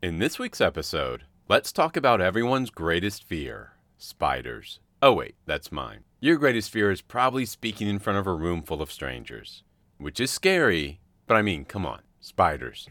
In this week's episode, let's talk about everyone's greatest fear spiders. Oh, wait, that's mine. Your greatest fear is probably speaking in front of a room full of strangers, which is scary, but I mean, come on, spiders.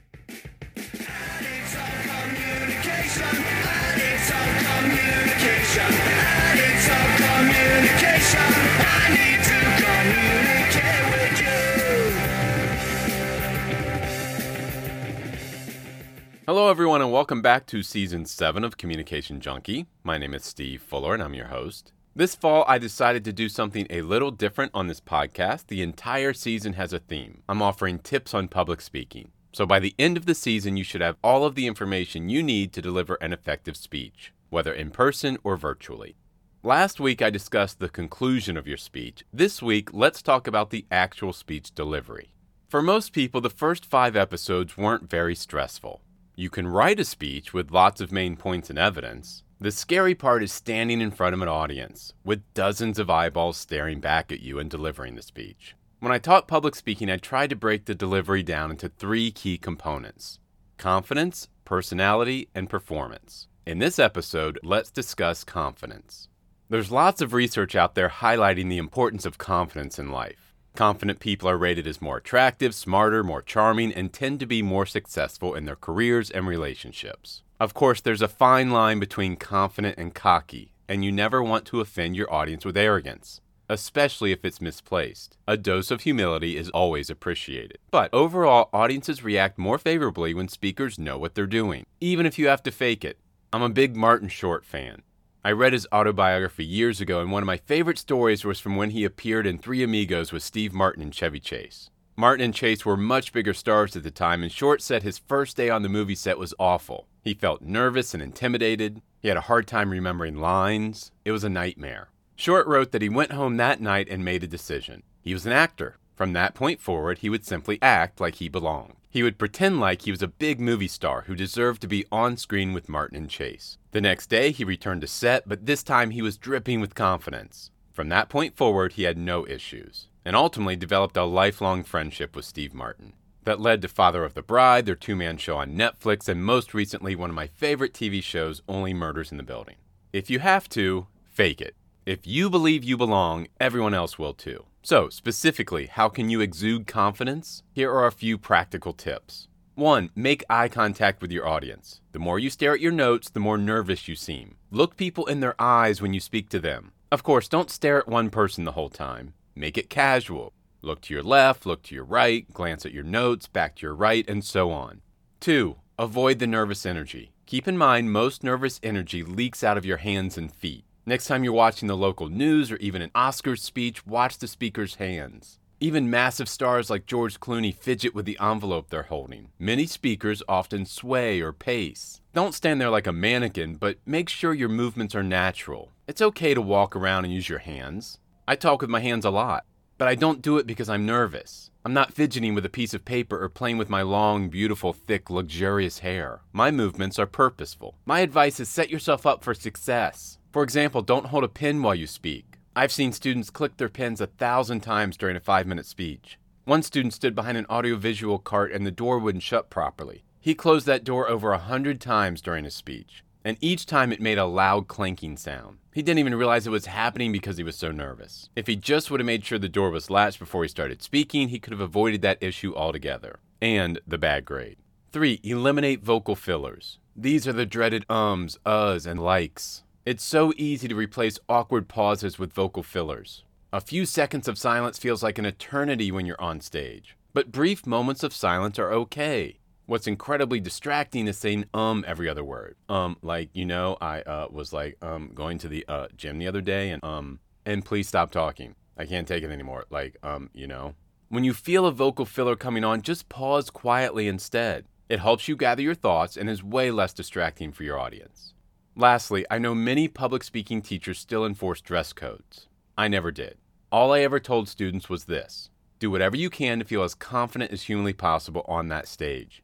Everyone, and welcome back to season 7 of Communication Junkie. My name is Steve Fuller, and I'm your host. This fall, I decided to do something a little different on this podcast. The entire season has a theme. I'm offering tips on public speaking. So by the end of the season, you should have all of the information you need to deliver an effective speech, whether in person or virtually. Last week, I discussed the conclusion of your speech. This week, let's talk about the actual speech delivery. For most people, the first five episodes weren't very stressful. You can write a speech with lots of main points and evidence. The scary part is standing in front of an audience with dozens of eyeballs staring back at you and delivering the speech. When I taught public speaking, I tried to break the delivery down into three key components confidence, personality, and performance. In this episode, let's discuss confidence. There's lots of research out there highlighting the importance of confidence in life. Confident people are rated as more attractive, smarter, more charming, and tend to be more successful in their careers and relationships. Of course, there's a fine line between confident and cocky, and you never want to offend your audience with arrogance, especially if it's misplaced. A dose of humility is always appreciated. But overall, audiences react more favorably when speakers know what they're doing, even if you have to fake it. I'm a big Martin Short fan. I read his autobiography years ago, and one of my favorite stories was from when he appeared in Three Amigos with Steve Martin and Chevy Chase. Martin and Chase were much bigger stars at the time, and Short said his first day on the movie set was awful. He felt nervous and intimidated. He had a hard time remembering lines. It was a nightmare. Short wrote that he went home that night and made a decision. He was an actor. From that point forward, he would simply act like he belonged. He would pretend like he was a big movie star who deserved to be on screen with Martin and Chase. The next day, he returned to set, but this time he was dripping with confidence. From that point forward, he had no issues, and ultimately developed a lifelong friendship with Steve Martin. That led to Father of the Bride, their two man show on Netflix, and most recently, one of my favorite TV shows, Only Murders in the Building. If you have to, fake it. If you believe you belong, everyone else will too. So, specifically, how can you exude confidence? Here are a few practical tips. 1. Make eye contact with your audience. The more you stare at your notes, the more nervous you seem. Look people in their eyes when you speak to them. Of course, don't stare at one person the whole time. Make it casual. Look to your left, look to your right, glance at your notes, back to your right, and so on. 2. Avoid the nervous energy. Keep in mind, most nervous energy leaks out of your hands and feet. Next time you're watching the local news or even an Oscars speech, watch the speaker's hands. Even massive stars like George Clooney fidget with the envelope they're holding. Many speakers often sway or pace. Don't stand there like a mannequin, but make sure your movements are natural. It's okay to walk around and use your hands. I talk with my hands a lot, but I don't do it because I'm nervous. I'm not fidgeting with a piece of paper or playing with my long, beautiful, thick, luxurious hair. My movements are purposeful. My advice is set yourself up for success. For example, don't hold a pen while you speak. I've seen students click their pens a thousand times during a five minute speech. One student stood behind an audiovisual cart and the door wouldn't shut properly. He closed that door over a hundred times during his speech, and each time it made a loud clanking sound. He didn't even realize it was happening because he was so nervous. If he just would have made sure the door was latched before he started speaking, he could have avoided that issue altogether. And the bad grade. 3. Eliminate vocal fillers. These are the dreaded ums, uhs, and likes. It's so easy to replace awkward pauses with vocal fillers. A few seconds of silence feels like an eternity when you're on stage. But brief moments of silence are okay. What's incredibly distracting is saying um every other word. Um, like, you know, I uh, was like um going to the uh, gym the other day and um and please stop talking. I can't take it anymore. Like, um, you know. When you feel a vocal filler coming on, just pause quietly instead. It helps you gather your thoughts and is way less distracting for your audience. Lastly, I know many public speaking teachers still enforce dress codes. I never did. All I ever told students was this do whatever you can to feel as confident as humanly possible on that stage.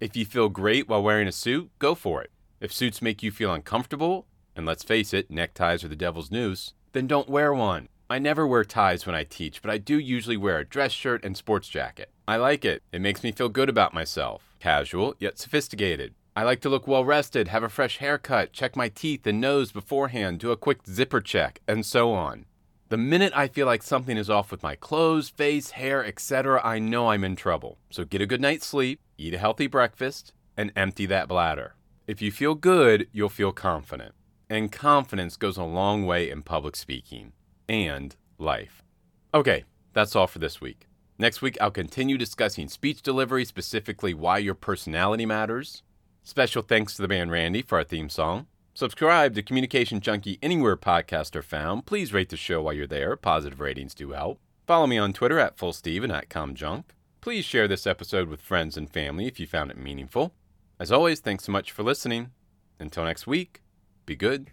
If you feel great while wearing a suit, go for it. If suits make you feel uncomfortable, and let's face it, neckties are the devil's noose, then don't wear one. I never wear ties when I teach, but I do usually wear a dress shirt and sports jacket. I like it. It makes me feel good about myself. Casual, yet sophisticated. I like to look well rested, have a fresh haircut, check my teeth and nose beforehand, do a quick zipper check, and so on. The minute I feel like something is off with my clothes, face, hair, etc., I know I'm in trouble. So get a good night's sleep, eat a healthy breakfast, and empty that bladder. If you feel good, you'll feel confident. And confidence goes a long way in public speaking and life. Okay, that's all for this week. Next week, I'll continue discussing speech delivery, specifically why your personality matters. Special thanks to the band Randy for our theme song. Subscribe to Communication Junkie anywhere podcasts are found. Please rate the show while you're there. Positive ratings do help. Follow me on Twitter at FullSteve and at ComJunk. Please share this episode with friends and family if you found it meaningful. As always, thanks so much for listening. Until next week, be good.